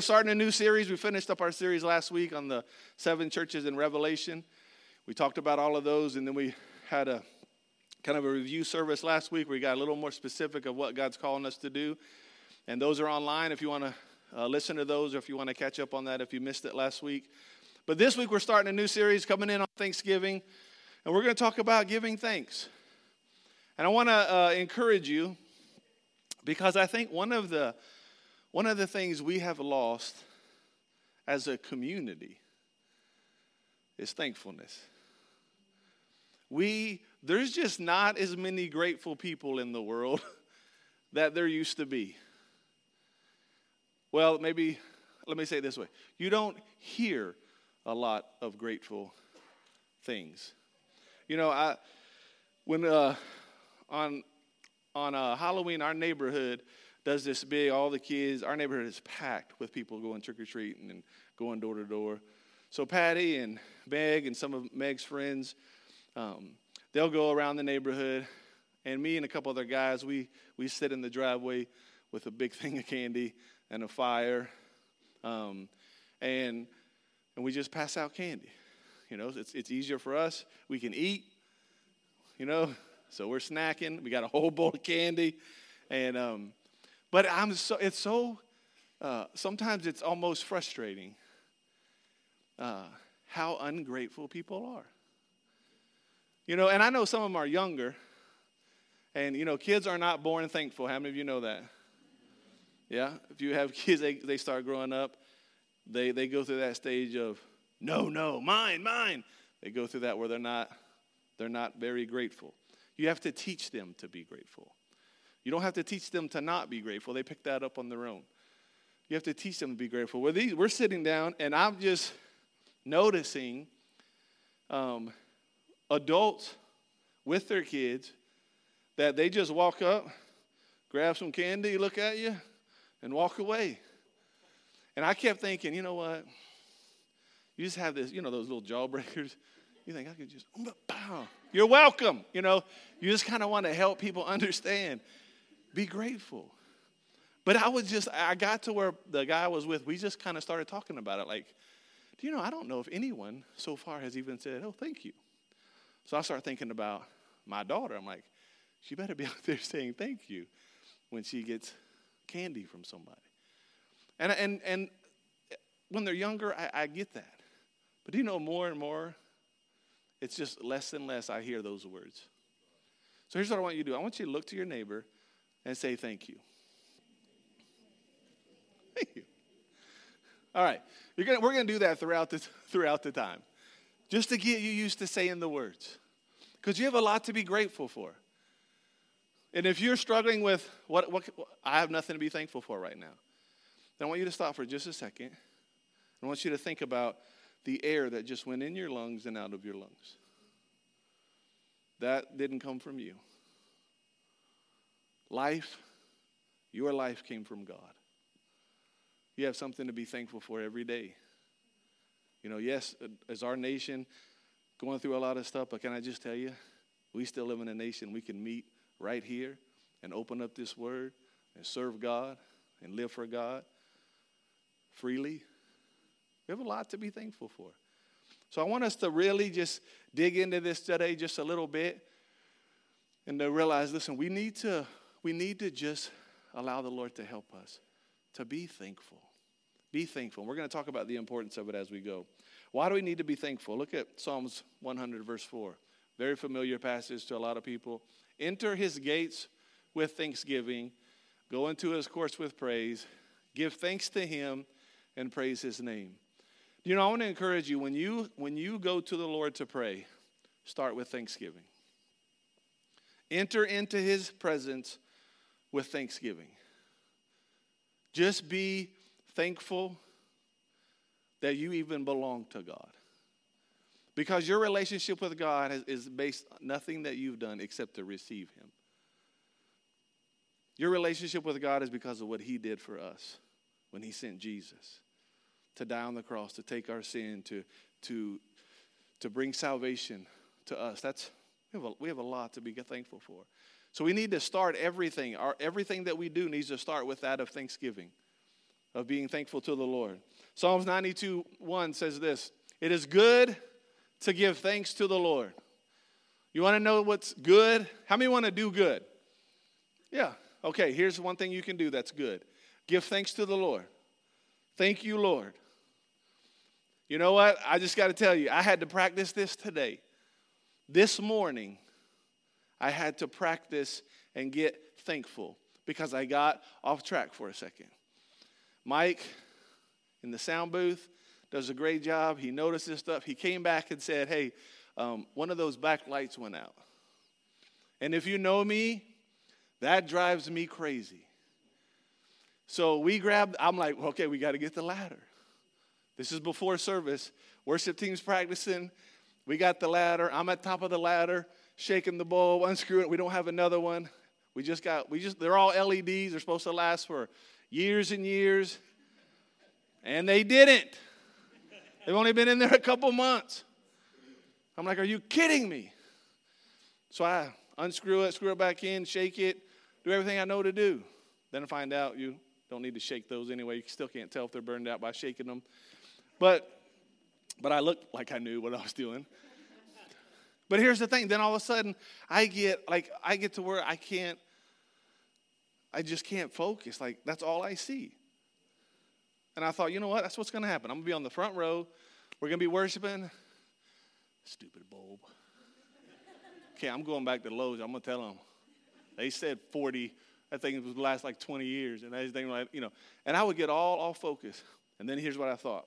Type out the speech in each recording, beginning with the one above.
We're starting a new series. We finished up our series last week on the seven churches in Revelation. We talked about all of those, and then we had a kind of a review service last week where we got a little more specific of what God's calling us to do. And those are online if you want to uh, listen to those or if you want to catch up on that if you missed it last week. But this week we're starting a new series coming in on Thanksgiving, and we're going to talk about giving thanks. And I want to uh, encourage you because I think one of the one of the things we have lost as a community is thankfulness. We, there's just not as many grateful people in the world that there used to be. Well, maybe, let me say it this way you don't hear a lot of grateful things. You know, I, when, uh, on, on uh, Halloween, our neighborhood, does this big, all the kids, our neighborhood is packed with people going trick or treating and going door to door. So Patty and Meg and some of Meg's friends, um, they'll go around the neighborhood, and me and a couple other guys, we, we sit in the driveway with a big thing of candy and a fire, um, and, and we just pass out candy. You know, it's, it's easier for us. We can eat, you know, so we're snacking. We got a whole bowl of candy, and um, but I'm so, it's so, uh, sometimes it's almost frustrating uh, how ungrateful people are. You know, and I know some of them are younger, and you know, kids are not born thankful. How many of you know that? Yeah, if you have kids, they, they start growing up, they, they go through that stage of, no, no, mine, mine. They go through that where they're not, they're not very grateful. You have to teach them to be grateful. You don't have to teach them to not be grateful. They pick that up on their own. You have to teach them to be grateful. We're, these, we're sitting down, and I'm just noticing um, adults with their kids that they just walk up, grab some candy, look at you, and walk away. And I kept thinking, you know what? You just have this, you know, those little jawbreakers. You think I could just, bow. You're welcome. You know, you just kind of want to help people understand. Be grateful. But I was just, I got to where the guy I was with, we just kind of started talking about it. Like, do you know, I don't know if anyone so far has even said, oh, thank you. So I started thinking about my daughter. I'm like, she better be out there saying thank you when she gets candy from somebody. And, and, and when they're younger, I, I get that. But do you know more and more? It's just less and less I hear those words. So here's what I want you to do I want you to look to your neighbor and say thank you. Thank you. All right. Gonna, we're going to do that throughout the, throughout the time just to get you used to saying the words because you have a lot to be grateful for. And if you're struggling with what, what, I have nothing to be thankful for right now, then I want you to stop for just a second. I want you to think about the air that just went in your lungs and out of your lungs. That didn't come from you. Life, your life came from God. You have something to be thankful for every day. You know, yes, as our nation going through a lot of stuff, but can I just tell you, we still live in a nation we can meet right here and open up this word and serve God and live for God freely. We have a lot to be thankful for. So I want us to really just dig into this today just a little bit and to realize listen, we need to we need to just allow the Lord to help us to be thankful. Be thankful. We're going to talk about the importance of it as we go. Why do we need to be thankful? Look at Psalms 100, verse 4. Very familiar passage to a lot of people. Enter his gates with thanksgiving, go into his courts with praise, give thanks to him, and praise his name. You know, I want to encourage you when you when you go to the Lord to pray, start with thanksgiving. Enter into his presence with thanksgiving. Just be thankful that you even belong to God. Because your relationship with God is, based on nothing that you've done except to receive Him. Your relationship with God is because of what He did for us when He sent Jesus to die on the cross, to take our sin, to, to, to bring salvation to us. That's, we have, a, we have a lot to be thankful for. So we need to start everything. Our, everything that we do needs to start with that of thanksgiving. of being thankful to the Lord. Psalms 92 1 says this It is good to give thanks to the Lord. You want to know what's good? How many want to do good? Yeah. Okay, here's one thing you can do that's good give thanks to the Lord. Thank you, Lord. You know what? I just got to tell you, I had to practice this today. This morning, I had to practice and get thankful because I got off track for a second. Mike in the sound booth does a great job. He noticed this stuff. He came back and said, Hey, um, one of those back lights went out. And if you know me, that drives me crazy. So we grabbed, I'm like, okay, we got to get the ladder. This is before service. Worship team's practicing. We got the ladder. I'm at top of the ladder, shaking the bulb, unscrewing it. We don't have another one. We just got, we just, they're all LEDs. They're supposed to last for years and years. And they didn't. They've only been in there a couple months. I'm like, are you kidding me? So I unscrew it, screw it back in, shake it, do everything I know to do. Then I find out you don't need to shake those anyway. You still can't tell if they're burned out by shaking them. But but I looked like I knew what I was doing. But here's the thing, then all of a sudden I get like I get to where I can't I just can't focus. Like that's all I see. And I thought, you know what? That's what's going to happen. I'm going to be on the front row. We're going to be worshiping. Stupid bulb. Okay, I'm going back to Lowe's. I'm going to tell them. They said 40. I think it would last like 20 years. And I was thinking, like, you know, and I would get all all focused. And then here's what I thought.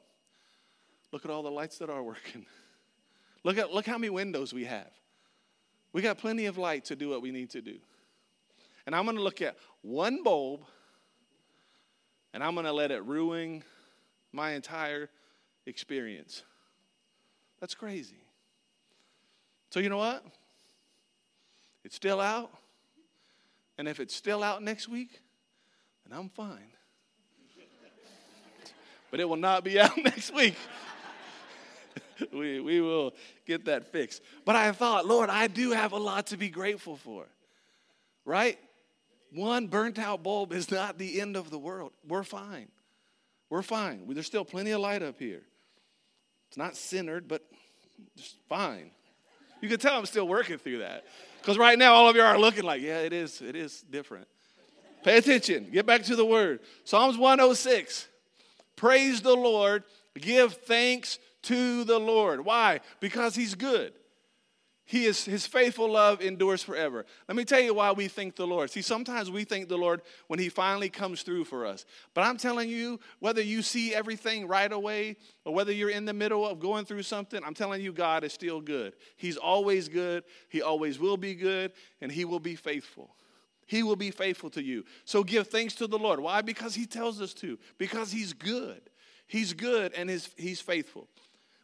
Look at all the lights that are working. Look at look how many windows we have. We got plenty of light to do what we need to do. And I'm going to look at one bulb and I'm going to let it ruin my entire experience. That's crazy. So, you know what? It's still out. And if it's still out next week, then I'm fine. but it will not be out next week. we, we will get that fixed. But I thought, Lord, I do have a lot to be grateful for. Right? One burnt out bulb is not the end of the world. We're fine. We're fine. There's still plenty of light up here. It's not centered, but just fine. You can tell I'm still working through that. Because right now, all of you are looking like, yeah, it is, it is different. Pay attention. Get back to the word. Psalms 106. Praise the Lord. Give thanks to the Lord. Why? Because he's good. He is his faithful love endures forever. Let me tell you why we thank the Lord. See, sometimes we thank the Lord when he finally comes through for us. But I'm telling you, whether you see everything right away or whether you're in the middle of going through something, I'm telling you, God is still good. He's always good. He always will be good, and he will be faithful. He will be faithful to you. So give thanks to the Lord. Why? Because he tells us to. Because he's good. He's good and he's, he's faithful.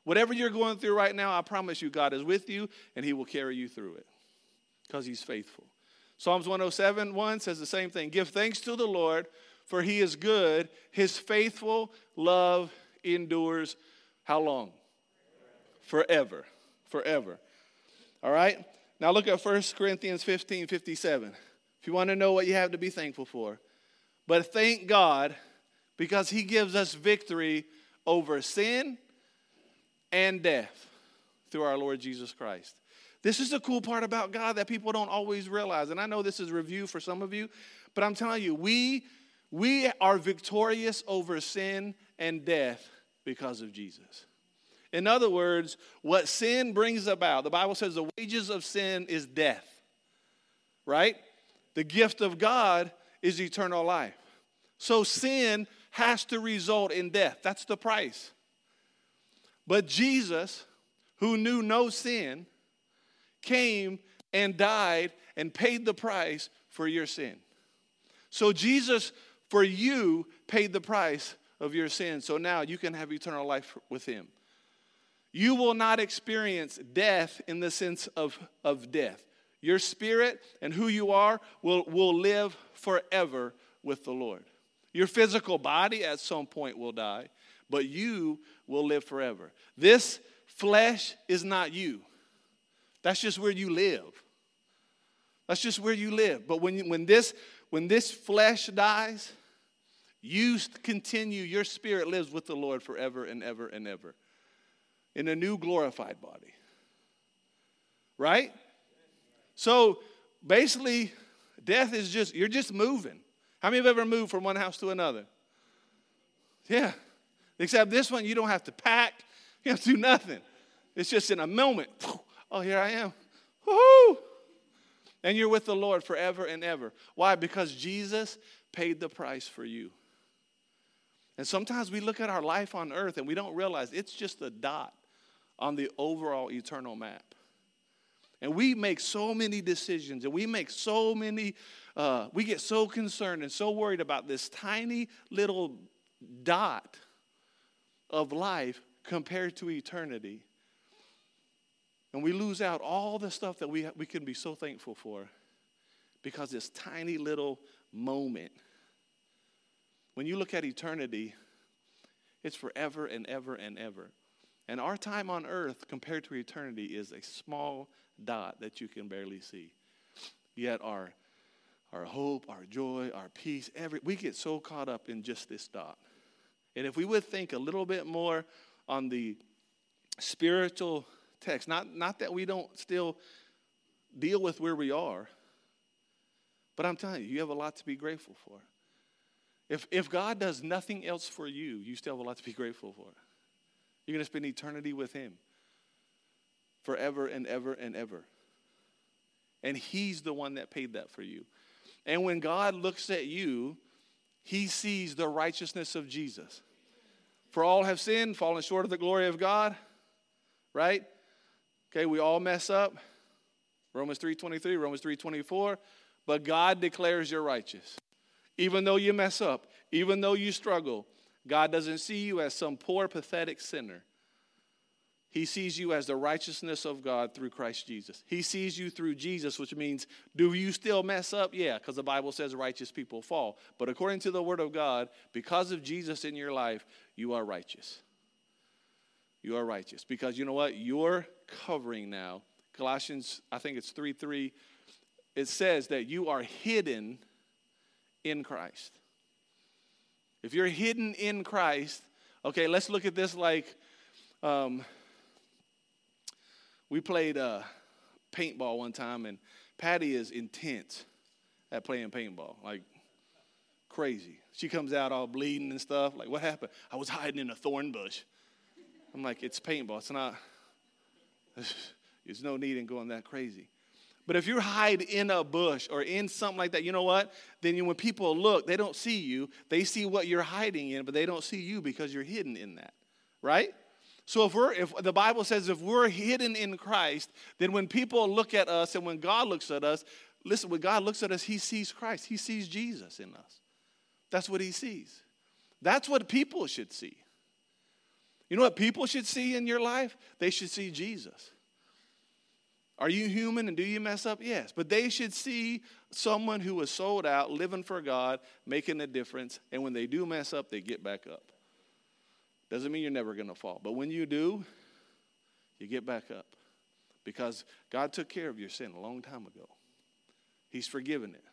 Whatever you're going through right now, I promise you, God is with you and He will carry you through it because He's faithful. Psalms 107 1 says the same thing Give thanks to the Lord, for He is good. His faithful love endures how long? Forever. Forever. All right? Now look at 1 Corinthians 15 57. If you want to know what you have to be thankful for. But thank God because He gives us victory over sin and death through our Lord Jesus Christ. This is the cool part about God that people don't always realize. And I know this is review for some of you, but I'm telling you, we, we are victorious over sin and death because of Jesus. In other words, what sin brings about, the Bible says the wages of sin is death, right? The gift of God is eternal life. So sin has to result in death. That's the price. But Jesus, who knew no sin, came and died and paid the price for your sin. So Jesus, for you, paid the price of your sin. So now you can have eternal life with him. You will not experience death in the sense of, of death. Your spirit and who you are will, will live forever with the Lord. Your physical body at some point will die, but you will live forever. This flesh is not you. That's just where you live. That's just where you live. But when, you, when, this, when this flesh dies, You continue, your spirit lives with the Lord forever and ever and ever in a new glorified body. Right? So basically, death is just, you're just moving. How many have ever moved from one house to another? Yeah. Except this one, you don't have to pack, you have to do nothing. It's just in a moment. Oh, here I am. Woohoo! And you're with the Lord forever and ever. Why? Because Jesus paid the price for you. And sometimes we look at our life on earth and we don't realize it's just a dot on the overall eternal map. And we make so many decisions and we make so many, uh, we get so concerned and so worried about this tiny little dot of life compared to eternity. And we lose out all the stuff that we, we can be so thankful for because this tiny little moment when you look at eternity, it's forever and ever and ever. And our time on earth compared to eternity is a small dot that you can barely see. Yet our our hope, our joy, our peace, every we get so caught up in just this dot. And if we would think a little bit more on the spiritual text, not, not that we don't still deal with where we are, but I'm telling you, you have a lot to be grateful for. If, if God does nothing else for you, you still have a lot to be grateful for. You're going to spend eternity with Him forever and ever and ever. And He's the one that paid that for you. And when God looks at you, He sees the righteousness of Jesus. For all have sinned, fallen short of the glory of God, right? Okay, we all mess up. Romans 3:23, Romans 3:24, but God declares you're righteous. Even though you mess up, even though you struggle, God doesn't see you as some poor, pathetic sinner. He sees you as the righteousness of God through Christ Jesus. He sees you through Jesus, which means, do you still mess up? Yeah, because the Bible says righteous people fall. But according to the Word of God, because of Jesus in your life, you are righteous. You are righteous. Because you know what? You're covering now. Colossians, I think it's 3 3, it says that you are hidden in Christ. If you're hidden in Christ, okay, let's look at this like um, we played uh, paintball one time, and Patty is intense at playing paintball, like crazy. She comes out all bleeding and stuff. Like, what happened? I was hiding in a thorn bush. I'm like, it's paintball. It's not, there's no need in going that crazy. But if you hide in a bush or in something like that, you know what? Then when people look, they don't see you. They see what you're hiding in, but they don't see you because you're hidden in that. Right? So if we're if the Bible says if we're hidden in Christ, then when people look at us and when God looks at us, listen, when God looks at us, he sees Christ. He sees Jesus in us. That's what he sees. That's what people should see. You know what people should see in your life? They should see Jesus. Are you human and do you mess up? Yes. But they should see someone who was sold out, living for God, making a difference, and when they do mess up, they get back up. Doesn't mean you're never going to fall. But when you do, you get back up. Because God took care of your sin a long time ago. He's forgiven it,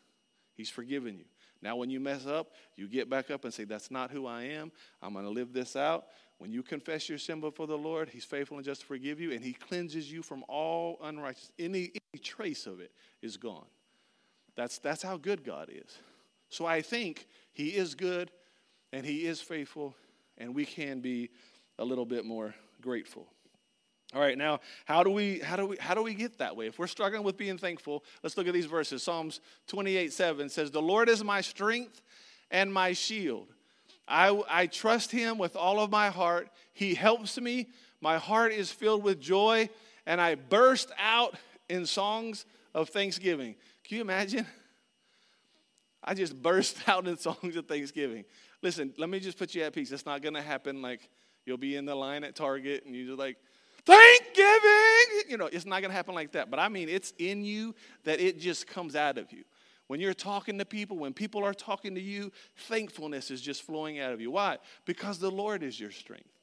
He's forgiven you. Now, when you mess up, you get back up and say, That's not who I am. I'm going to live this out. When you confess your sin before the Lord, He's faithful and just to forgive you, and He cleanses you from all unrighteousness. Any, any trace of it is gone. That's, that's how good God is. So I think He is good and He is faithful, and we can be a little bit more grateful. All right, now how do we how do we how do we get that way? If we're struggling with being thankful, let's look at these verses. Psalms 28, 7 says, The Lord is my strength and my shield. I, I trust him with all of my heart. He helps me. My heart is filled with joy, and I burst out in songs of thanksgiving. Can you imagine? I just burst out in songs of thanksgiving. Listen, let me just put you at peace. It's not going to happen like you'll be in the line at Target and you're like, Thanksgiving. You know, it's not going to happen like that. But I mean, it's in you that it just comes out of you. When you're talking to people, when people are talking to you, thankfulness is just flowing out of you. Why? Because the Lord is your strength.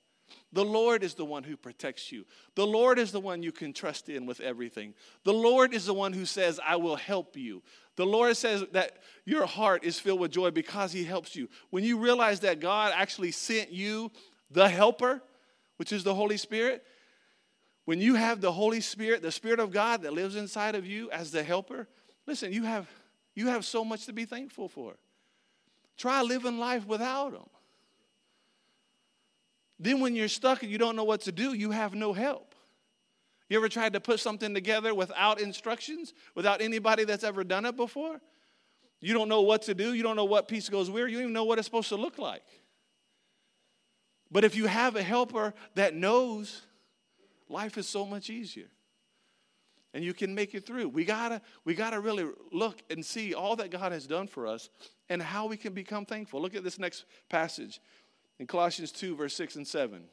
The Lord is the one who protects you. The Lord is the one you can trust in with everything. The Lord is the one who says, I will help you. The Lord says that your heart is filled with joy because He helps you. When you realize that God actually sent you the helper, which is the Holy Spirit, when you have the Holy Spirit, the Spirit of God that lives inside of you as the helper, listen, you have, you have so much to be thankful for. Try living life without Him. Then, when you're stuck and you don't know what to do, you have no help. You ever tried to put something together without instructions, without anybody that's ever done it before? You don't know what to do. You don't know what piece goes where. You don't even know what it's supposed to look like. But if you have a helper that knows, life is so much easier. And you can make it through. We gotta, we gotta really look and see all that God has done for us and how we can become thankful. Look at this next passage in Colossians 2, verse 6 and 7.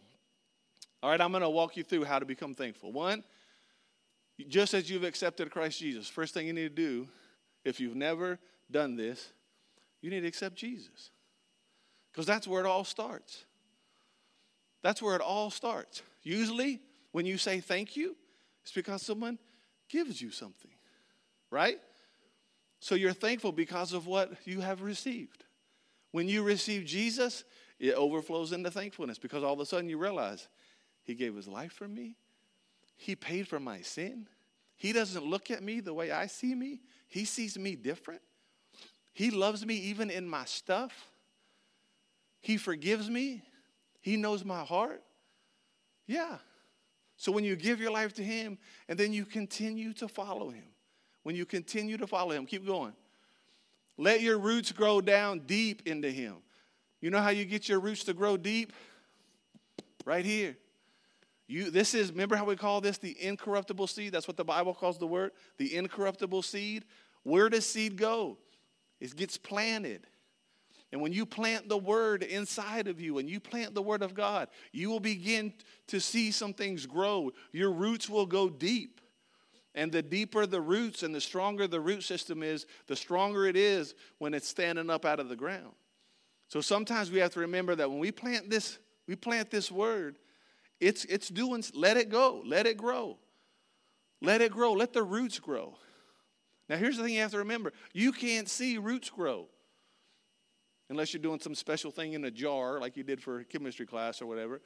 All right, I'm going to walk you through how to become thankful. One, just as you've accepted Christ Jesus, first thing you need to do, if you've never done this, you need to accept Jesus. Because that's where it all starts. That's where it all starts. Usually, when you say thank you, it's because someone gives you something, right? So you're thankful because of what you have received. When you receive Jesus, it overflows into thankfulness because all of a sudden you realize He gave His life for me, He paid for my sin. He doesn't look at me the way I see me, He sees me different. He loves me even in my stuff. He forgives me. He knows my heart. Yeah. So when you give your life to Him and then you continue to follow Him, when you continue to follow Him, keep going. Let your roots grow down deep into Him. You know how you get your roots to grow deep? Right here. You, this is, remember how we call this the incorruptible seed? That's what the Bible calls the word, the incorruptible seed. Where does seed go? It gets planted. And when you plant the word inside of you and you plant the word of God, you will begin to see some things grow. Your roots will go deep. And the deeper the roots and the stronger the root system is, the stronger it is when it's standing up out of the ground. So sometimes we have to remember that when we plant this, we plant this word, it's it's doing let it go, let it grow. Let it grow, let the roots grow. Now here's the thing you have to remember. You can't see roots grow unless you're doing some special thing in a jar like you did for chemistry class or whatever.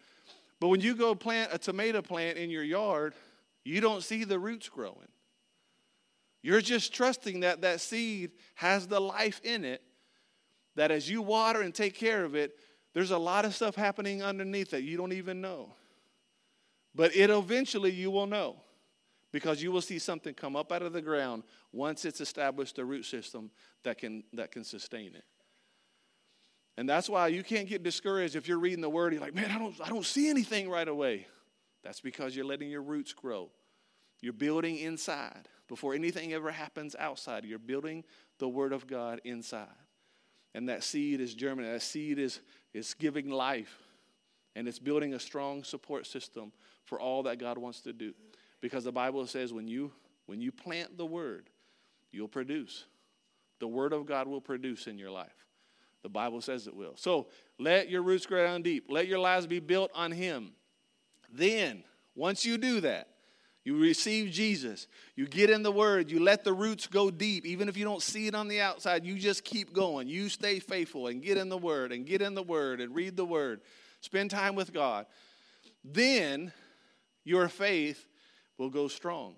But when you go plant a tomato plant in your yard, you don't see the roots growing. You're just trusting that that seed has the life in it that as you water and take care of it, there's a lot of stuff happening underneath that you don't even know. But it eventually you will know because you will see something come up out of the ground once it's established a root system that can, that can sustain it. And that's why you can't get discouraged if you're reading the word. You're like, man, I don't, I don't see anything right away. That's because you're letting your roots grow. You're building inside. Before anything ever happens outside, you're building the word of God inside and that seed is germinating. That seed is, is giving life, and it's building a strong support system for all that God wants to do. Because the Bible says when you when you plant the word, you'll produce. The word of God will produce in your life. The Bible says it will. So let your roots grow down deep. Let your lives be built on Him. Then, once you do that, you receive Jesus. You get in the Word. You let the roots go deep. Even if you don't see it on the outside, you just keep going. You stay faithful and get in the Word and get in the Word and read the Word. Spend time with God. Then your faith will go strong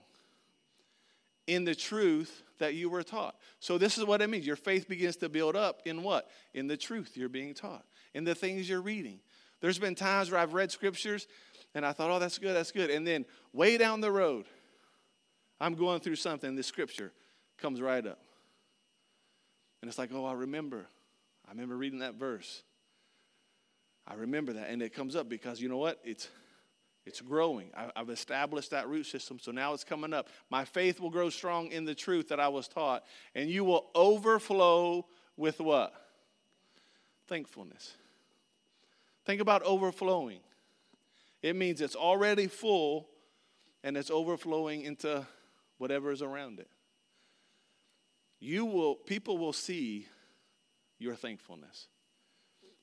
in the truth that you were taught. So, this is what it means. Your faith begins to build up in what? In the truth you're being taught, in the things you're reading. There's been times where I've read scriptures and I thought, oh, that's good, that's good. And then way down the road, I'm going through something, this scripture comes right up. And it's like, oh, I remember. I remember reading that verse. I remember that. And it comes up because you know what? It's it's growing. I, have established that root system, so now it's coming up. My faith will grow strong in the truth that I was taught, and you will overflow with what? Thankfulness. Think about overflowing. It means it's already full and it's overflowing into whatever is around it. You will, people will see your thankfulness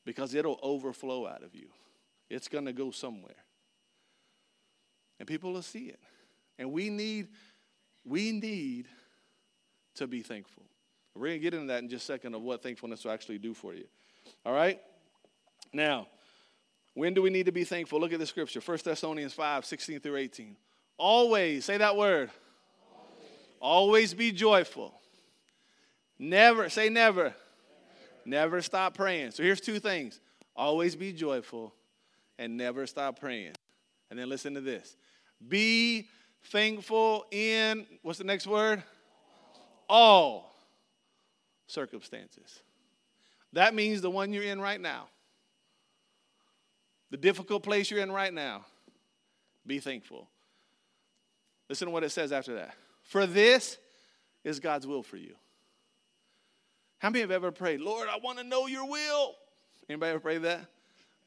because it'll overflow out of you. It's going to go somewhere. And people will see it. And we need, we need to be thankful. We're going to get into that in just a second of what thankfulness will actually do for you. All right? Now, when do we need to be thankful? Look at the scripture 1 Thessalonians 5 16 through 18. Always, say that word. Always, Always be joyful. Never, say never. never. Never stop praying. So here's two things always be joyful and never stop praying. And then listen to this be thankful in, what's the next word? All circumstances. That means the one you're in right now, the difficult place you're in right now, be thankful. Listen to what it says after that. For this is God's will for you. How many have ever prayed, Lord, I want to know your will? Anybody ever pray that?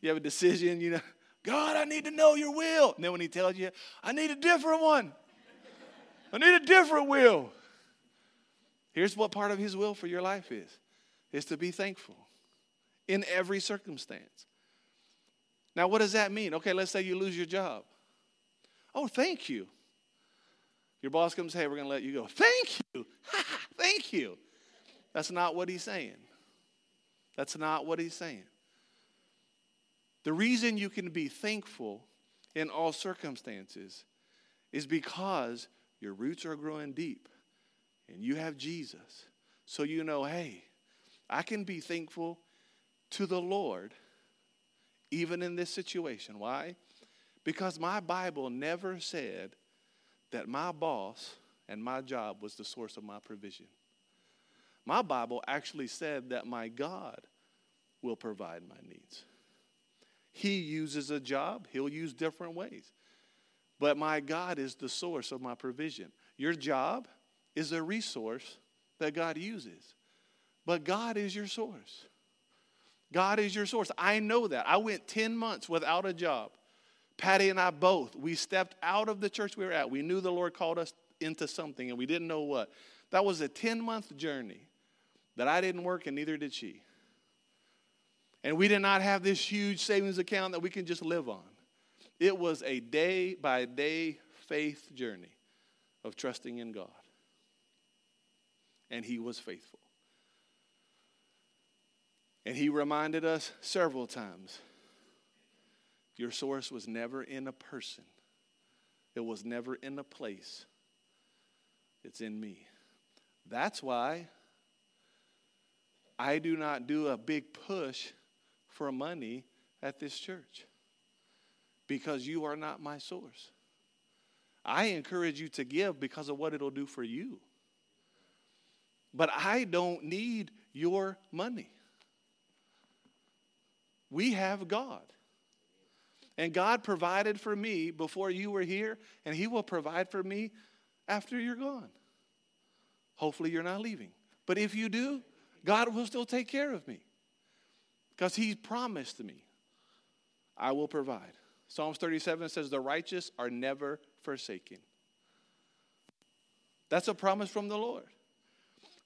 You have a decision, you know, God, I need to know your will. And then when he tells you, I need a different one. I need a different will. Here's what part of his will for your life is. Is to be thankful in every circumstance. Now, what does that mean? Okay, let's say you lose your job. Oh, thank you. Your boss comes, hey, we're going to let you go. Thank you. thank you. That's not what he's saying. That's not what he's saying. The reason you can be thankful in all circumstances is because your roots are growing deep and you have Jesus. So you know, hey, I can be thankful to the Lord even in this situation. Why? Because my Bible never said that my boss and my job was the source of my provision. My Bible actually said that my God will provide my needs. He uses a job, He'll use different ways. But my God is the source of my provision. Your job is a resource that God uses, but God is your source. God is your source. I know that. I went 10 months without a job. Patty and I both, we stepped out of the church we were at. We knew the Lord called us into something and we didn't know what. That was a 10 month journey that I didn't work and neither did she. And we did not have this huge savings account that we can just live on. It was a day by day faith journey of trusting in God. And He was faithful. And He reminded us several times your source was never in a person, it was never in a place. It's in me. That's why I do not do a big push for money at this church because you are not my source. I encourage you to give because of what it'll do for you. But I don't need your money. We have God. And God provided for me before you were here, and He will provide for me after you're gone. Hopefully, you're not leaving. But if you do, God will still take care of me because He promised me, I will provide. Psalms 37 says, The righteous are never forsaken. That's a promise from the Lord.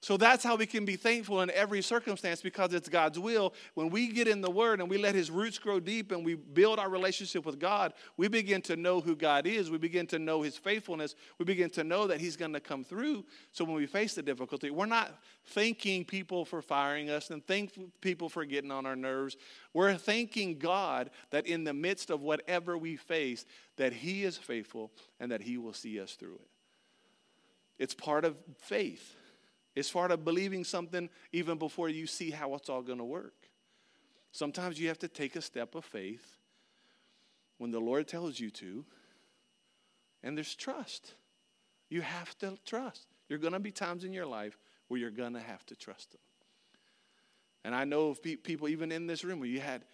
So that's how we can be thankful in every circumstance because it's God's will. When we get in the Word and we let His roots grow deep and we build our relationship with God, we begin to know who God is. We begin to know His faithfulness. We begin to know that He's going to come through. So when we face the difficulty, we're not thanking people for firing us and thank people for getting on our nerves. We're thanking God that in the midst of whatever we face, that He is faithful and that He will see us through it. It's part of faith. It's part of believing something even before you see how it's all going to work. Sometimes you have to take a step of faith when the Lord tells you to, and there's trust. You have to trust. Are going to be times in your life where you're going to have to trust Him. And I know of people, even in this room, where you had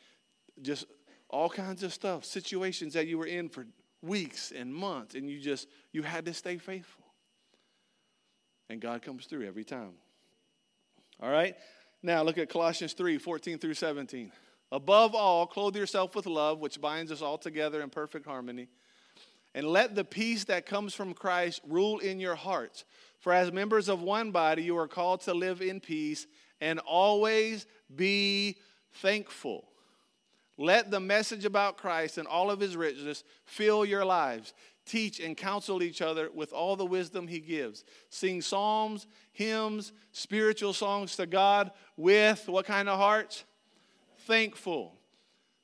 just all kinds of stuff, situations that you were in for weeks and months, and you just, you had to stay faithful. And God comes through every time. All right? Now look at Colossians 3 14 through 17. Above all, clothe yourself with love, which binds us all together in perfect harmony. And let the peace that comes from Christ rule in your hearts. For as members of one body, you are called to live in peace and always be thankful. Let the message about Christ and all of his richness fill your lives. Teach, and counsel each other with all the wisdom he gives. Sing psalms, hymns, spiritual songs to God with what kind of hearts? Thankful.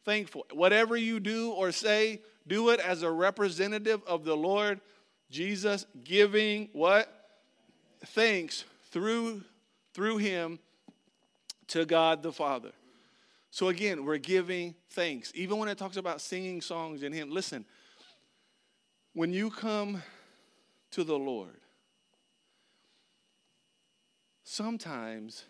Thankful. Whatever you do or say, do it as a representative of the Lord Jesus, giving what? Thanks through through him to God the Father. So again, we're giving thanks. Even when it talks about singing songs in him, listen, when you come to the Lord, sometimes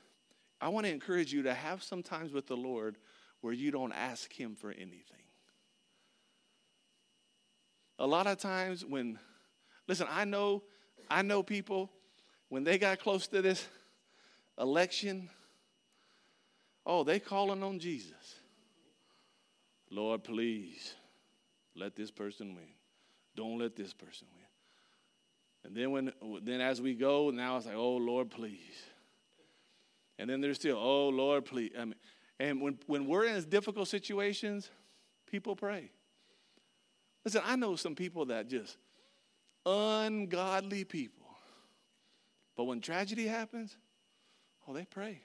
I want to encourage you to have some times with the Lord where you don't ask him for anything. A lot of times when listen, I know I know people when they got close to this election, oh, they calling on Jesus. Lord, please let this person win. Don't let this person win. And then when then as we go, now it's like, oh Lord, please. And then there's still, oh Lord, please. I mean, and when, when we're in difficult situations, people pray. Listen, I know some people that just ungodly people. But when tragedy happens, oh, they pray.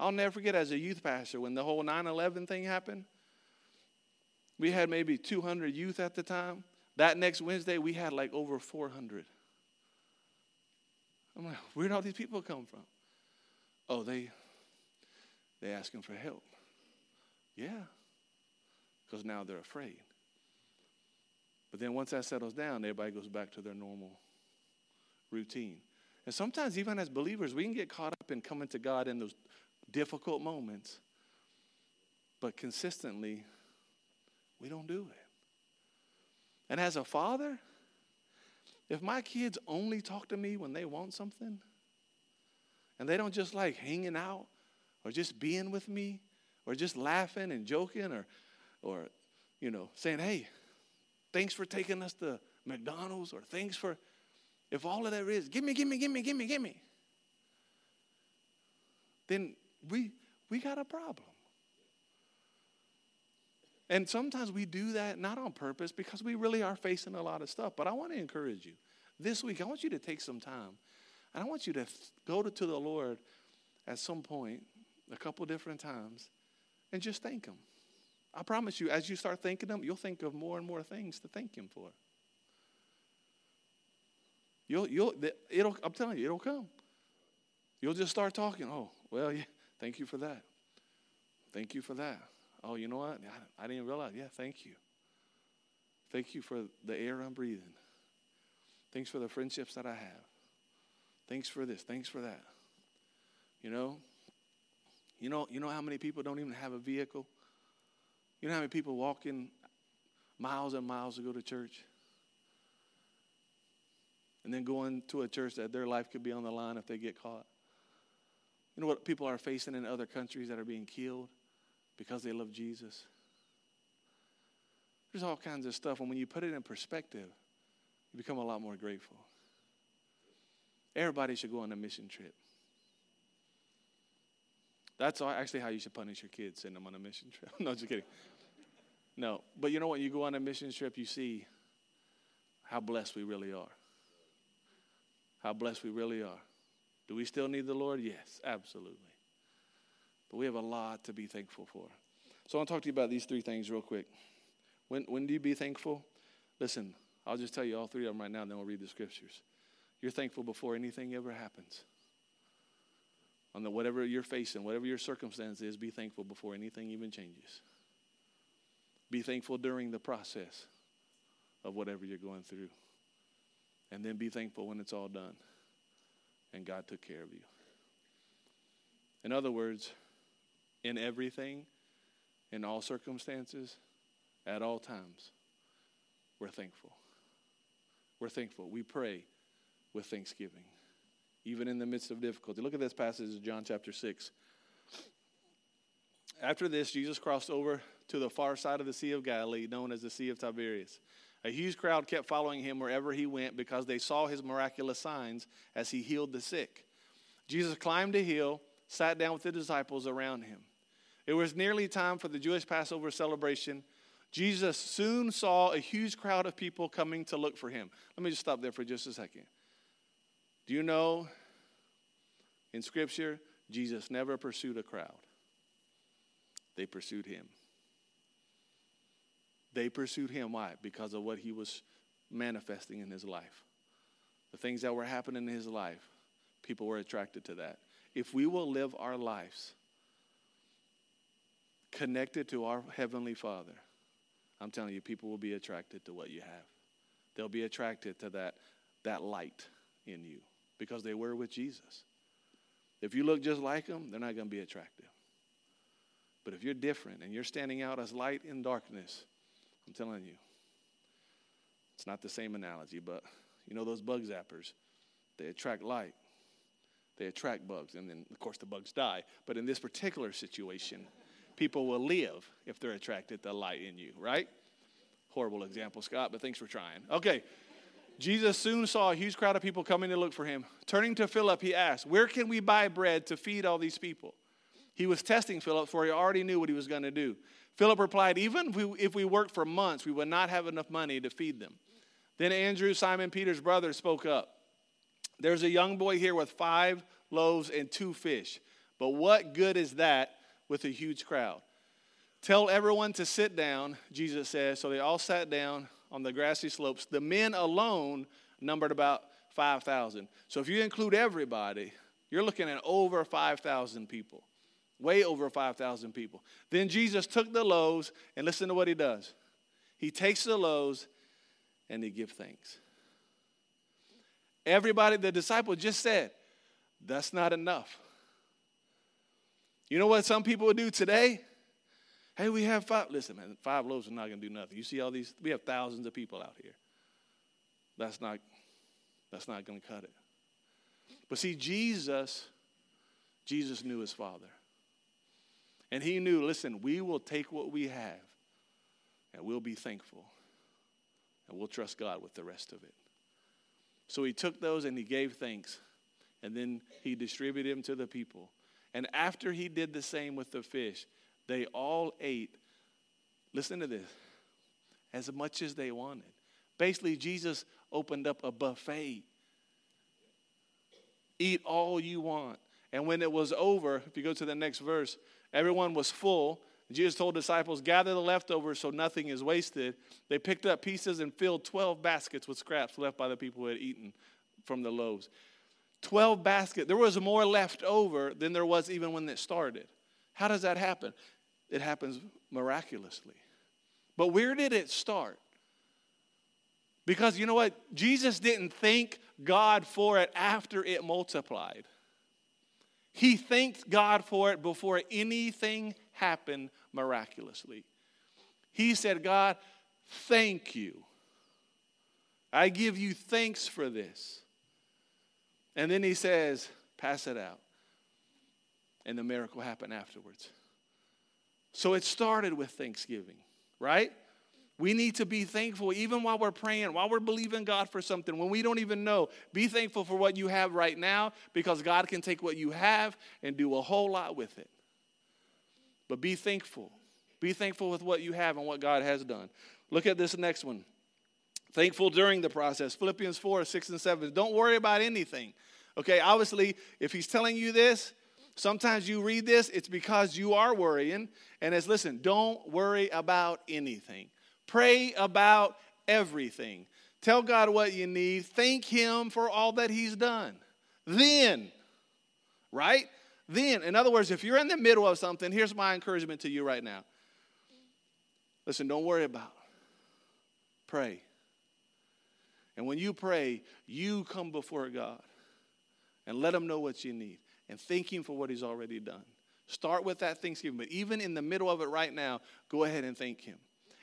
I'll never forget as a youth pastor when the whole 9 11 thing happened. We had maybe 200 youth at the time. That next Wednesday, we had like over 400. I'm like, where'd all these people come from? Oh, they they asking for help. Yeah, because now they're afraid. But then once that settles down, everybody goes back to their normal routine. And sometimes, even as believers, we can get caught up in coming to God in those difficult moments, but consistently, we don't do it. And as a father, if my kids only talk to me when they want something, and they don't just like hanging out or just being with me or just laughing and joking or, or you know, saying, hey, thanks for taking us to McDonald's or thanks for, if all of that is, give me, give me, give me, give me, give me, then we, we got a problem. And sometimes we do that not on purpose because we really are facing a lot of stuff. But I want to encourage you. This week, I want you to take some time. And I want you to go to, the Lord at some point, a couple different times, and just thank Him. I promise you, as you start thanking Him, you'll think of more and more things to thank Him for. You'll, you'll, it'll, I'm telling you, it'll come. You'll just start talking. Oh, well, yeah, thank you for that. Thank you for that. Oh, you know what? I, I didn't realize. Yeah, thank you. Thank you for the air I'm breathing. Thanks for the friendships that I have. Thanks for this. Thanks for that. You know, you know, you know how many people don't even have a vehicle? You know how many people walking miles and miles to go to church? And then going to a church that their life could be on the line if they get caught. You know what people are facing in other countries that are being killed because they love Jesus? There's all kinds of stuff. And when you put it in perspective, you become a lot more grateful. Everybody should go on a mission trip. That's actually how you should punish your kids, send them on a mission trip. no, just kidding. No, but you know what? You go on a mission trip, you see how blessed we really are. How blessed we really are. Do we still need the Lord? Yes, absolutely. But we have a lot to be thankful for. So I want to talk to you about these three things real quick. When, when do you be thankful? Listen, I'll just tell you all three of them right now, and then we'll read the scriptures. You're thankful before anything ever happens on the whatever you're facing, whatever your circumstance is, be thankful before anything even changes. Be thankful during the process of whatever you're going through. And then be thankful when it's all done and God took care of you. In other words, in everything, in all circumstances, at all times, we're thankful. We're thankful. We pray with thanksgiving even in the midst of difficulty. Look at this passage of John chapter 6. After this, Jesus crossed over to the far side of the Sea of Galilee, known as the Sea of Tiberias. A huge crowd kept following him wherever he went because they saw his miraculous signs as he healed the sick. Jesus climbed a hill, sat down with the disciples around him. It was nearly time for the Jewish Passover celebration. Jesus soon saw a huge crowd of people coming to look for him. Let me just stop there for just a second. Do you know in Scripture, Jesus never pursued a crowd, they pursued him. They pursued him. Why? Because of what he was manifesting in his life. The things that were happening in his life, people were attracted to that. If we will live our lives connected to our Heavenly Father, I'm telling you, people will be attracted to what you have. They'll be attracted to that, that light in you because they were with Jesus. If you look just like them, they're not going to be attractive. But if you're different and you're standing out as light in darkness, I'm telling you, it's not the same analogy, but you know those bug zappers, they attract light. They attract bugs, and then, of course, the bugs die. But in this particular situation, people will live if they're attracted to light in you, right? Horrible example, Scott, but thanks for trying. Okay. Jesus soon saw a huge crowd of people coming to look for him. Turning to Philip, he asked, Where can we buy bread to feed all these people? He was testing Philip, for he already knew what he was going to do. Philip replied, Even if we, if we worked for months, we would not have enough money to feed them. Then Andrew, Simon Peter's brother, spoke up. There's a young boy here with five loaves and two fish. But what good is that with a huge crowd. Tell everyone to sit down, Jesus says. So they all sat down on the grassy slopes. The men alone numbered about 5,000. So if you include everybody, you're looking at over 5,000 people. Way over 5,000 people. Then Jesus took the loaves, and listen to what he does. He takes the loaves and he gives thanks. Everybody, the disciples just said, that's not enough. You know what some people would do today? Hey, we have five. Listen, man, five loaves are not going to do nothing. You see all these? We have thousands of people out here. That's not. That's not going to cut it. But see, Jesus, Jesus knew his Father, and he knew. Listen, we will take what we have, and we'll be thankful, and we'll trust God with the rest of it. So he took those and he gave thanks, and then he distributed them to the people. And after he did the same with the fish, they all ate, listen to this, as much as they wanted. Basically, Jesus opened up a buffet. Eat all you want. And when it was over, if you go to the next verse, everyone was full. Jesus told disciples, Gather the leftovers so nothing is wasted. They picked up pieces and filled 12 baskets with scraps left by the people who had eaten from the loaves. 12 baskets. There was more left over than there was even when it started. How does that happen? It happens miraculously. But where did it start? Because you know what? Jesus didn't thank God for it after it multiplied. He thanked God for it before anything happened miraculously. He said, God, thank you. I give you thanks for this. And then he says, pass it out. And the miracle happened afterwards. So it started with thanksgiving, right? We need to be thankful even while we're praying, while we're believing God for something, when we don't even know. Be thankful for what you have right now because God can take what you have and do a whole lot with it. But be thankful. Be thankful with what you have and what God has done. Look at this next one. Thankful during the process. Philippians 4, 6, and 7. Don't worry about anything. Okay, obviously, if he's telling you this, sometimes you read this, it's because you are worrying. And it's listen, don't worry about anything. Pray about everything. Tell God what you need. Thank Him for all that He's done. Then, right? Then, in other words, if you're in the middle of something, here's my encouragement to you right now. Listen, don't worry about it. Pray. And when you pray, you come before God and let Him know what you need and thank Him for what He's already done. Start with that Thanksgiving, but even in the middle of it right now, go ahead and thank Him.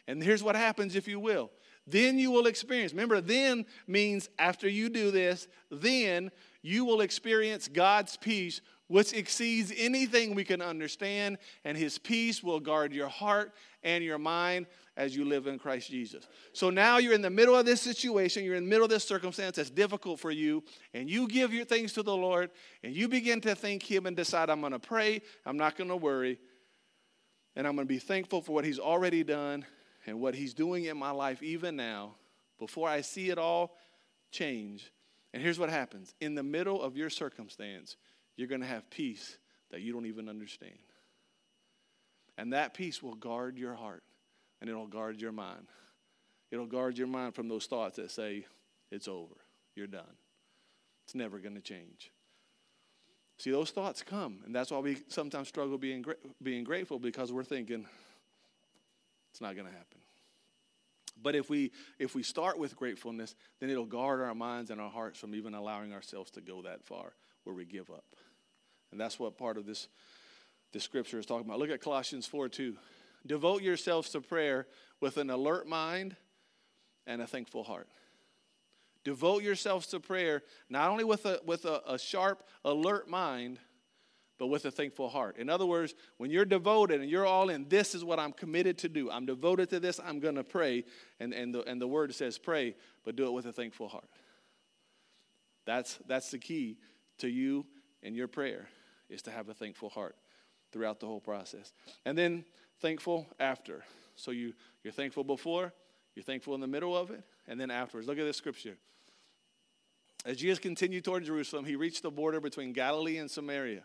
And here's what happens if you will. Then you will experience. Remember, then means after you do this, then you will experience God's peace, which exceeds anything we can understand, and His peace will guard your heart and your mind as you live in Christ Jesus. So now you're in the middle of this situation, you're in the middle of this circumstance that's difficult for you, and you give your things to the Lord, and you begin to thank Him and decide, I'm to pray, I'm not to worry, and I'm to be thankful for what He's already done, and what He's doing in my life, even now, before I see it all change. And here's what happens in the middle of your circumstance, you're going to have peace that you don't even understand. And that peace will guard your heart and it'll guard your mind. It'll guard your mind from those thoughts that say, it's over, you're done. It's never going to change. See, those thoughts come, and that's why we sometimes struggle being, gra- being grateful because we're thinking, it's not going to happen. But if we if we start with gratefulness, then it'll guard our minds and our hearts from even allowing ourselves to go that far where we give up. And that's what part of this, this scripture is talking about. Look at Colossians 4 2. Devote yourselves to prayer with an alert mind and a thankful heart. Devote yourselves to prayer not only with a, with a, a sharp, alert mind, but with a thankful heart. In other words, when you're devoted and you're all in, this is what I'm committed to do. I'm devoted to this. I'm going to pray. And, and, the, and the word says pray, but do it with a thankful heart. That's, that's the key to you and your prayer is to have a thankful heart throughout the whole process. And then thankful after. So you, you're thankful before, you're thankful in the middle of it, and then afterwards. Look at this scripture. As Jesus continued toward Jerusalem, he reached the border between Galilee and Samaria.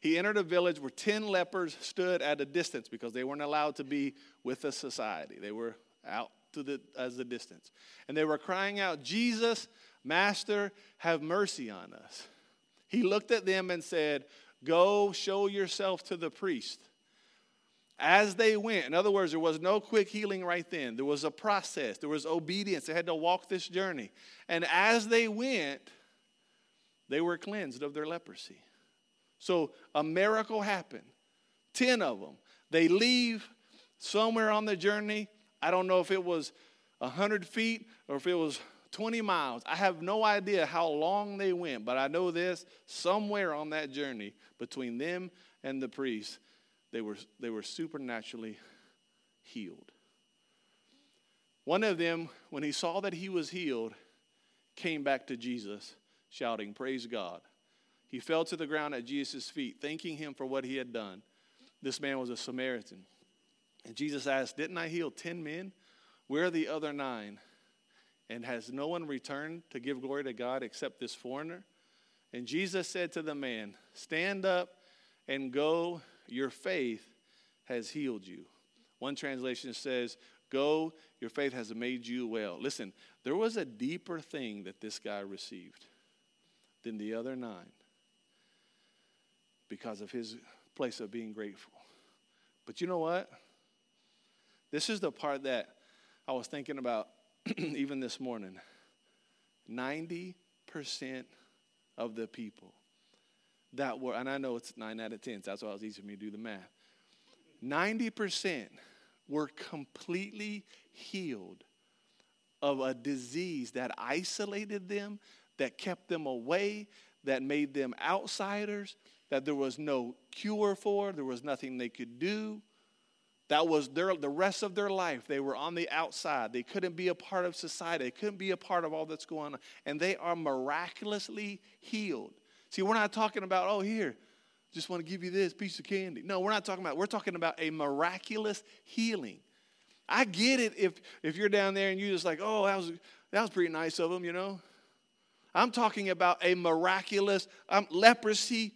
He entered a village where 10 lepers stood at a distance because they weren't allowed to be with the society. They were out to the, as the distance. And they were crying out, Jesus, Master, have mercy on us. He looked at them and said, Go show yourself to the priest. As they went, in other words, there was no quick healing right then. There was a process, there was obedience. They had to walk this journey. And as they went, they were cleansed of their leprosy. So a miracle happened. 10 of them. They leave somewhere on the journey. I don't know if it was 100 feet or if it was 20 miles. I have no idea how long they went, but I know this somewhere on that journey between them and the priest, they were, they were supernaturally healed. One of them, when he saw that he was healed, came back to Jesus, shouting, Praise God. He fell to the ground at Jesus' feet, thanking him for what he had done. This man was a Samaritan. And Jesus asked, Didn't I heal 10 men? Where are the other nine? And has no one returned to give glory to God except this foreigner? And Jesus said to the man, Stand up and go, your faith has healed you. One translation says, Go, your faith has made you well. Listen, there was a deeper thing that this guy received than the other nine because of his place of being grateful. But you know what? This is the part that I was thinking about even this morning. 90% of the people that were, and I know it's 9 out of 10, so that's why it was easy for me to do the math. 90% were completely healed of a disease that isolated them, that kept them away, that made them outsiders, that there was no cure for, there was nothing they could do. That was their, the rest of their life. They were on the outside. They couldn't be a part of society. They couldn't be a part of all that's going on. And they are miraculously healed. See, we're not talking about, oh, here, just want to give you this piece of candy. No, we're not talking about, we're talking about a miraculous healing. I get it if, if you're down there and you're just like, oh, that was, that was pretty nice of them, you know. I'm talking about a miraculous um, leprosy,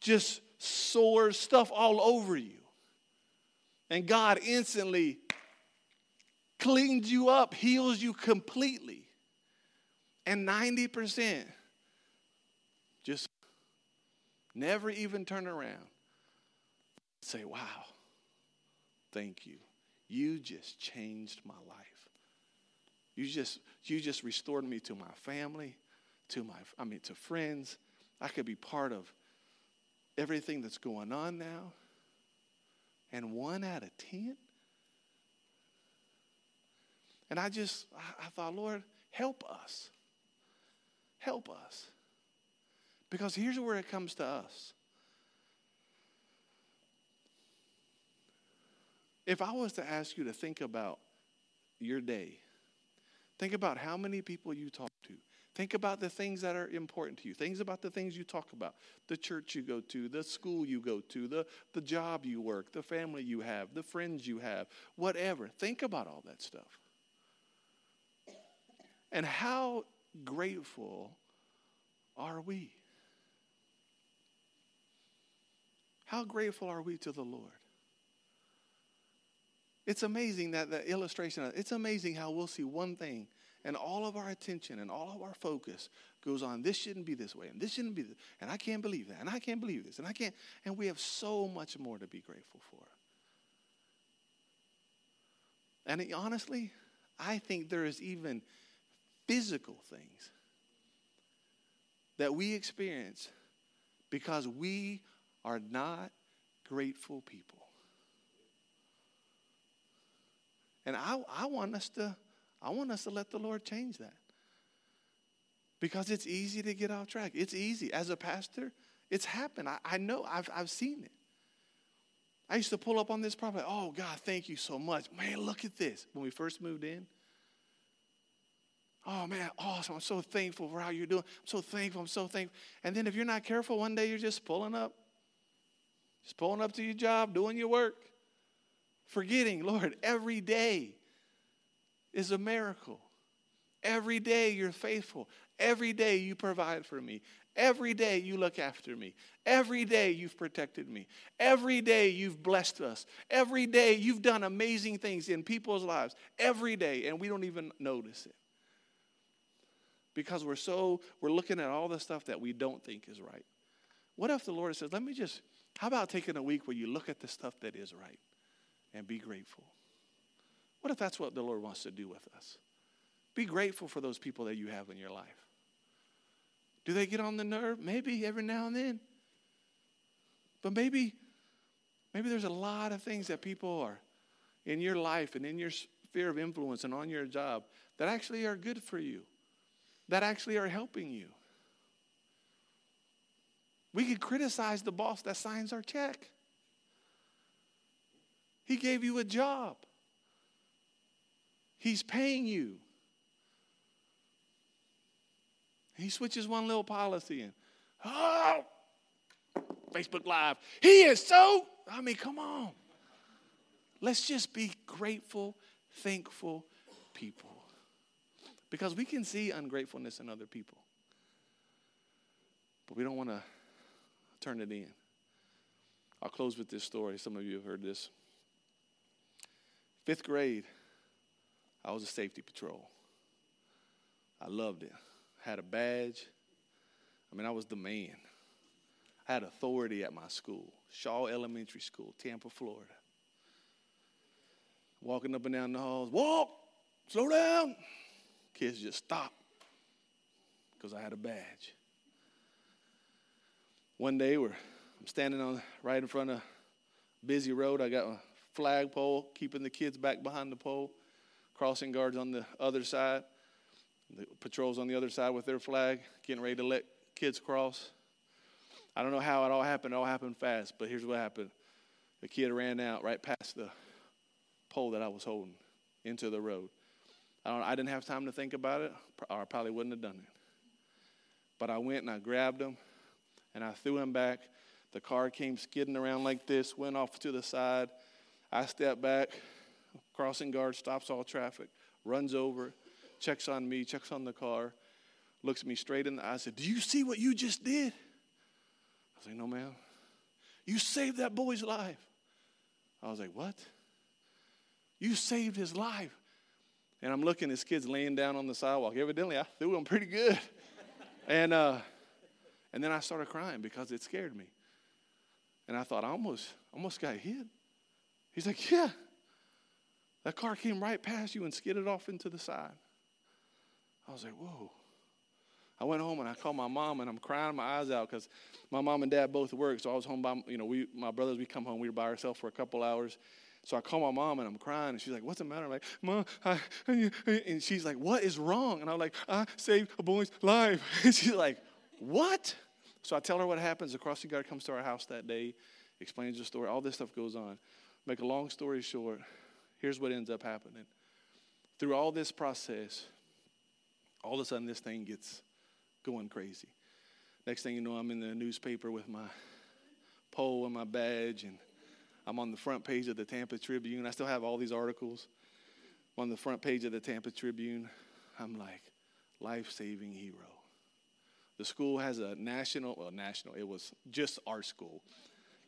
just sores, stuff all over you. And God instantly cleans you up, heals you completely. And 90% just never even turn around. Say, wow, thank you. You just changed my life. You just, you just restored me to my family, to my, I mean, to friends. I could be part of everything that's going on now. And one out of ten? And I just, I, thought, Lord, help us. Help us. Because here's where it comes to us. If I was to ask you to think about your day, think about how many people you talk to, Think about the things that are important to you. Things about the things you talk about. The church you go to, the school you go to, the, the job you work, the family you have, the friends you have, whatever. Think about all that stuff. And how grateful are we? How grateful are we to the Lord? It's amazing that the illustration, it's amazing how we'll see one thing and all of our attention and all of our focus goes on this shouldn't be this way and this shouldn't be this and i can't believe that and i can't believe this and i can't and we have so much more to be grateful for. And honestly i think there is even physical things that we experience because we are not grateful people. And i, I want us to I want us to let the Lord change that. Because it's easy to get off track. It's easy. As a pastor, it's happened. I, I know, I've, I've seen it. I used to pull up on this property. Oh, God, thank you so much. Man, look at this. When we first moved in, oh, man, awesome. I'm so thankful for how you're doing. I'm so thankful. I'm so thankful. And then if you're not careful, one day you're just pulling up, just pulling up to your job, doing your work, forgetting, Lord, every day is a miracle. Every day you're faithful. Every day you provide for me. Every day you look after me. Every day you've protected me. Every day you've blessed us. Every day you've done amazing things in people's lives. Every day, and we don't even notice it. Because we're so, we're looking at all the stuff that we don't think is right. What if the Lord says, let me just, how about taking a week where you look at the stuff that is right and be grateful? What if that's what the Lord wants to do with us? Be grateful for those people that you have in your life. Do they get on the nerve? Maybe every now and then. But maybe, maybe there's a lot of things that people are in your life and in your sphere of influence and on your job that actually are good for you, that actually are helping you. We could criticize the boss that signs our check. He gave you a job. He's paying you. He switches one little policy and, oh, Facebook Live. He is so, I mean, come on. Let's just be grateful, thankful people. Because we can see ungratefulness in other people, but we don't want to turn it in. I'll close with this story. Some of you have heard this. Fifth grade, I was a safety patrol. I loved it. Had a badge. I mean, I was the man. I had authority at my school, Shaw Elementary School, Tampa, Florida. Walking up and down the halls, walk, slow down. Kids just stop because I had a badge. One day, we're I'm standing on right in front of busy road. I got a flagpole keeping the kids back behind the pole crossing guards on the other side, the patrols on the other side with their flag, getting ready to let kids cross. I don't know how it all happened. It all happened fast, but here's what happened. The kid ran out right past the pole that I was holding into the road. I, don't, I didn't have time to think about it, or I probably wouldn't have done it. But I went and I grabbed him and I threw him back. The car came skidding around like this, went off to the side. I stepped back, crossing guard stops all traffic, runs over, checks on me, checks on the car, looks me straight in the eye, said, Do you see what you just did? I was like, No, ma'am. You saved that boy's life. I was like, What? You saved his life. And I'm looking, this kid's laying down on the sidewalk. Evidently, I threw him pretty good. and, uh, and then I started crying because it scared me. And I thought, I almost, almost got hit. He's like, Yeah. That car came right past you and skidded off into the side. I was like, whoa. I went home and I called my mom and I'm crying my eyes out because my mom and dad both work. So I was home by, you know, we, my brothers, we come home, we were by ourselves for a couple hours. So I call my mom and I'm crying and she's like, what's the matter? I'm like, mom, I, and she's like, what is wrong? And I'm like, I saved a boy's life. And she's like, what? So I tell her what happens. The crossing guard comes to our house that day, explains the story. All this stuff goes on. Make a long story short, here's what ends up happening. Through all this process, all of a sudden this thing gets going crazy. Next thing you know, I'm in the newspaper with my pole and my badge, and I'm on the front page of the Tampa Tribune. I still have all these articles on the front page of the Tampa Tribune. I'm like, life saving hero. The school has a national, well, national, it was just our school.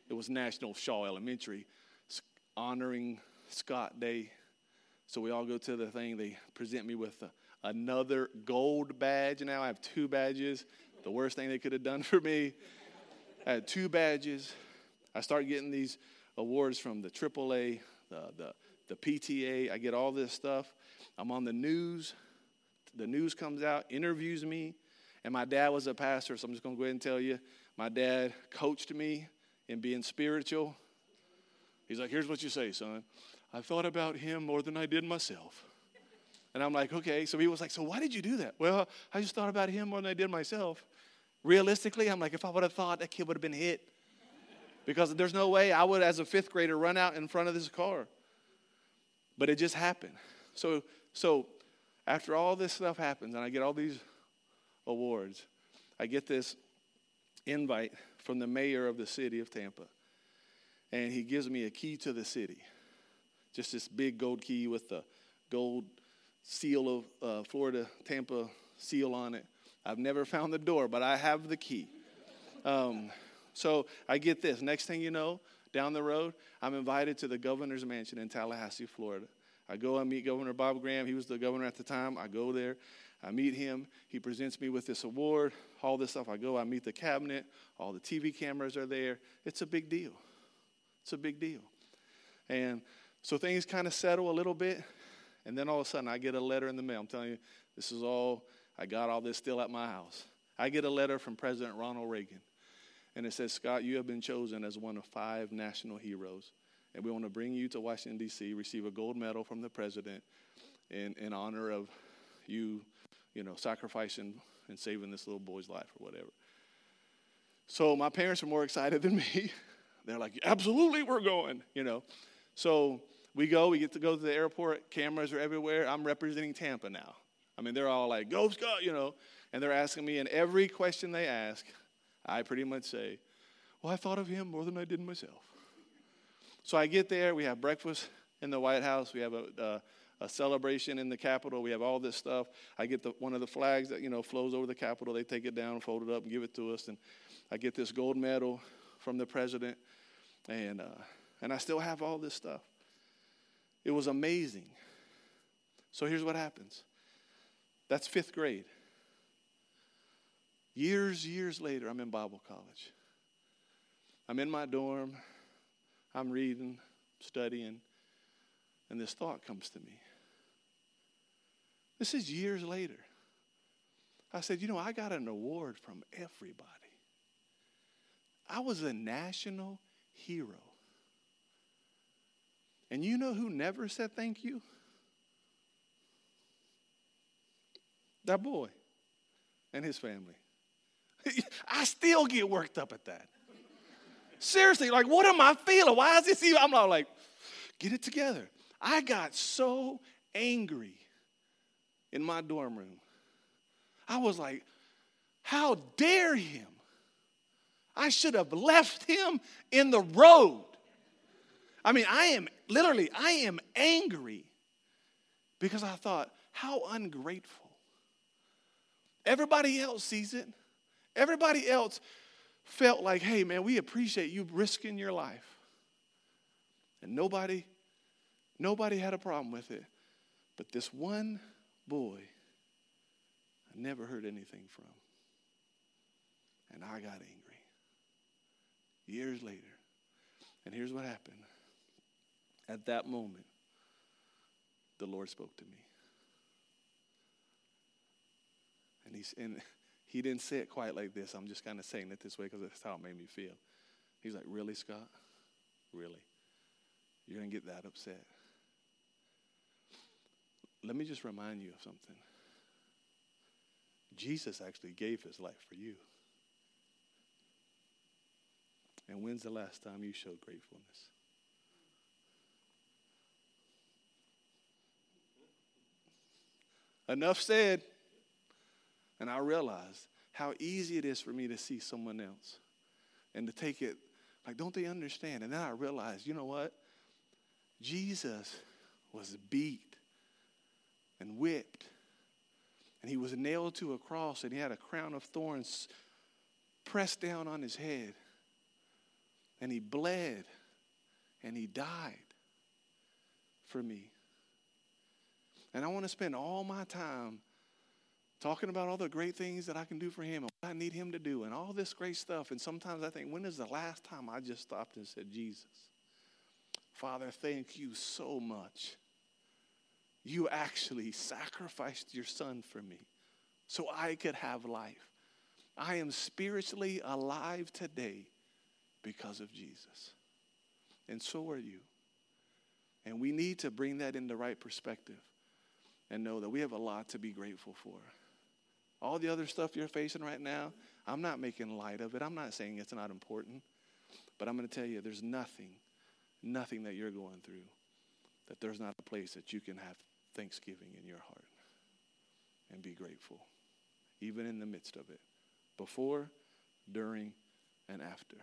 It was National Shaw Elementary, honoring Scott Day. So we all go to the thing. They present me with a, another gold badge. Now I have two badges. The worst thing they could have done for me. I had two badges. I start getting these awards from the AAA, the, the, the PTA. I get all this stuff. I'm on the news. The news comes out, interviews me. And my dad was a pastor, so I'm just going to go ahead and tell you my dad coached me in being spiritual. He's like, here's what you say, son. I thought about him more than I did myself. And I'm like, okay. So he was like, so why did you do that? Well, I just thought about him more than I did myself. Realistically, I'm like, if I would have thought, that kid would have been hit. Because there's no way I would, as a fifth grader, run out in front of this car. But it just happened. So, so after all this stuff happens, and I get all these awards, I get this invite from the mayor of the city of Tampa. And he gives me a key to the city. Just this big gold key with the gold seal of uh, Florida Tampa seal on it. I've never found the door, but I have the key. Um, so I get this. Next thing you know, down the road, I'm invited to the governor's mansion in Tallahassee, Florida. I go and meet Governor Bob Graham. He was the governor at the time. I go there. I meet him. He presents me with this award, all this stuff. I go, I meet the cabinet. All the TV cameras are there. It's a big deal. It's a big deal. And so things kind of settle a little bit. And then all of a sudden, I get a letter in the mail. I'm telling you, this is all, I got all this still at my house. I get a letter from President Ronald Reagan. And it says, Scott, you have been chosen as one of five national heroes. And we want to bring you to Washington, D.C., receive a gold medal from the president in, in honor of you you know, sacrificing and saving this little boy's life or whatever. So my parents are more excited than me. They're like, absolutely, we're going, you know. So we go, we get to go to the airport, cameras are everywhere. I'm representing Tampa now. I mean, they're all like, go Scott, you know, and they're asking me, and every question they ask, I pretty much say, well, I thought of him more than I did myself. So I get there, we have breakfast in the White House, we have a, uh, a celebration in the Capitol. We have all this stuff. I get the, one of the flags that, you know, flows over the Capitol. They take it down, fold it up, and give it to us. And I get this gold medal from the president. And, uh, and I still have all this stuff. It was amazing. So here's what happens that's fifth grade. Years, years later, I'm in Bible college. I'm in my dorm. I'm reading, studying, and this thought comes to me. This is years later. I said, you know, I got an award from everybody. I was a national hero. And you know who never said thank you? That boy and his family. I still get worked up at that. Seriously, like, what am I feeling? Why is this even? I'm like, get it together. I got so angry in my dorm room. I was like, how dare him? I should have left him in the road. I mean, I am literally, I am angry because I thought, how ungrateful. Everybody else sees it. Everybody else felt like, hey, man, we appreciate you risking your life. And nobody, nobody had a problem with it. But this one boy, I never heard anything from. And I got angry. Years later. And here's what happened. At that moment, the Lord spoke to me. And, and he didn't say it quite like this. I'm just kind of saying it this way because that's how it made me feel. He's like, Really, Scott? Really? You're going to get that upset? Let me just remind you of something. Jesus actually gave his life for you. And when's the last time you showed gratefulness? Enough said. And I realized how easy it is for me to see someone else and to take it like, don't they understand? And then I realized, you know what? Jesus was beat and whipped, and he was nailed to a cross, and he had a crown of thorns pressed down on his head, and he bled, and he died for me. And I want to spend all my time talking about all the great things that I can do for him and what I need him to do and all this great stuff. And sometimes I think, when is the last time I just stopped and said, Jesus, Father, thank you so much. You actually sacrificed your son for me so I could have life. I am spiritually alive today because of Jesus. And so are you. And we need to bring that into right perspective and know that we have a lot to be grateful for. All the other stuff you're facing right now, I'm not making light of it. I'm not saying it's not important. But I'm going to tell you, there's nothing, nothing that you're going through that there's not a place that you can have thanksgiving in your heart and be grateful, even in the midst of it, before, during, and after.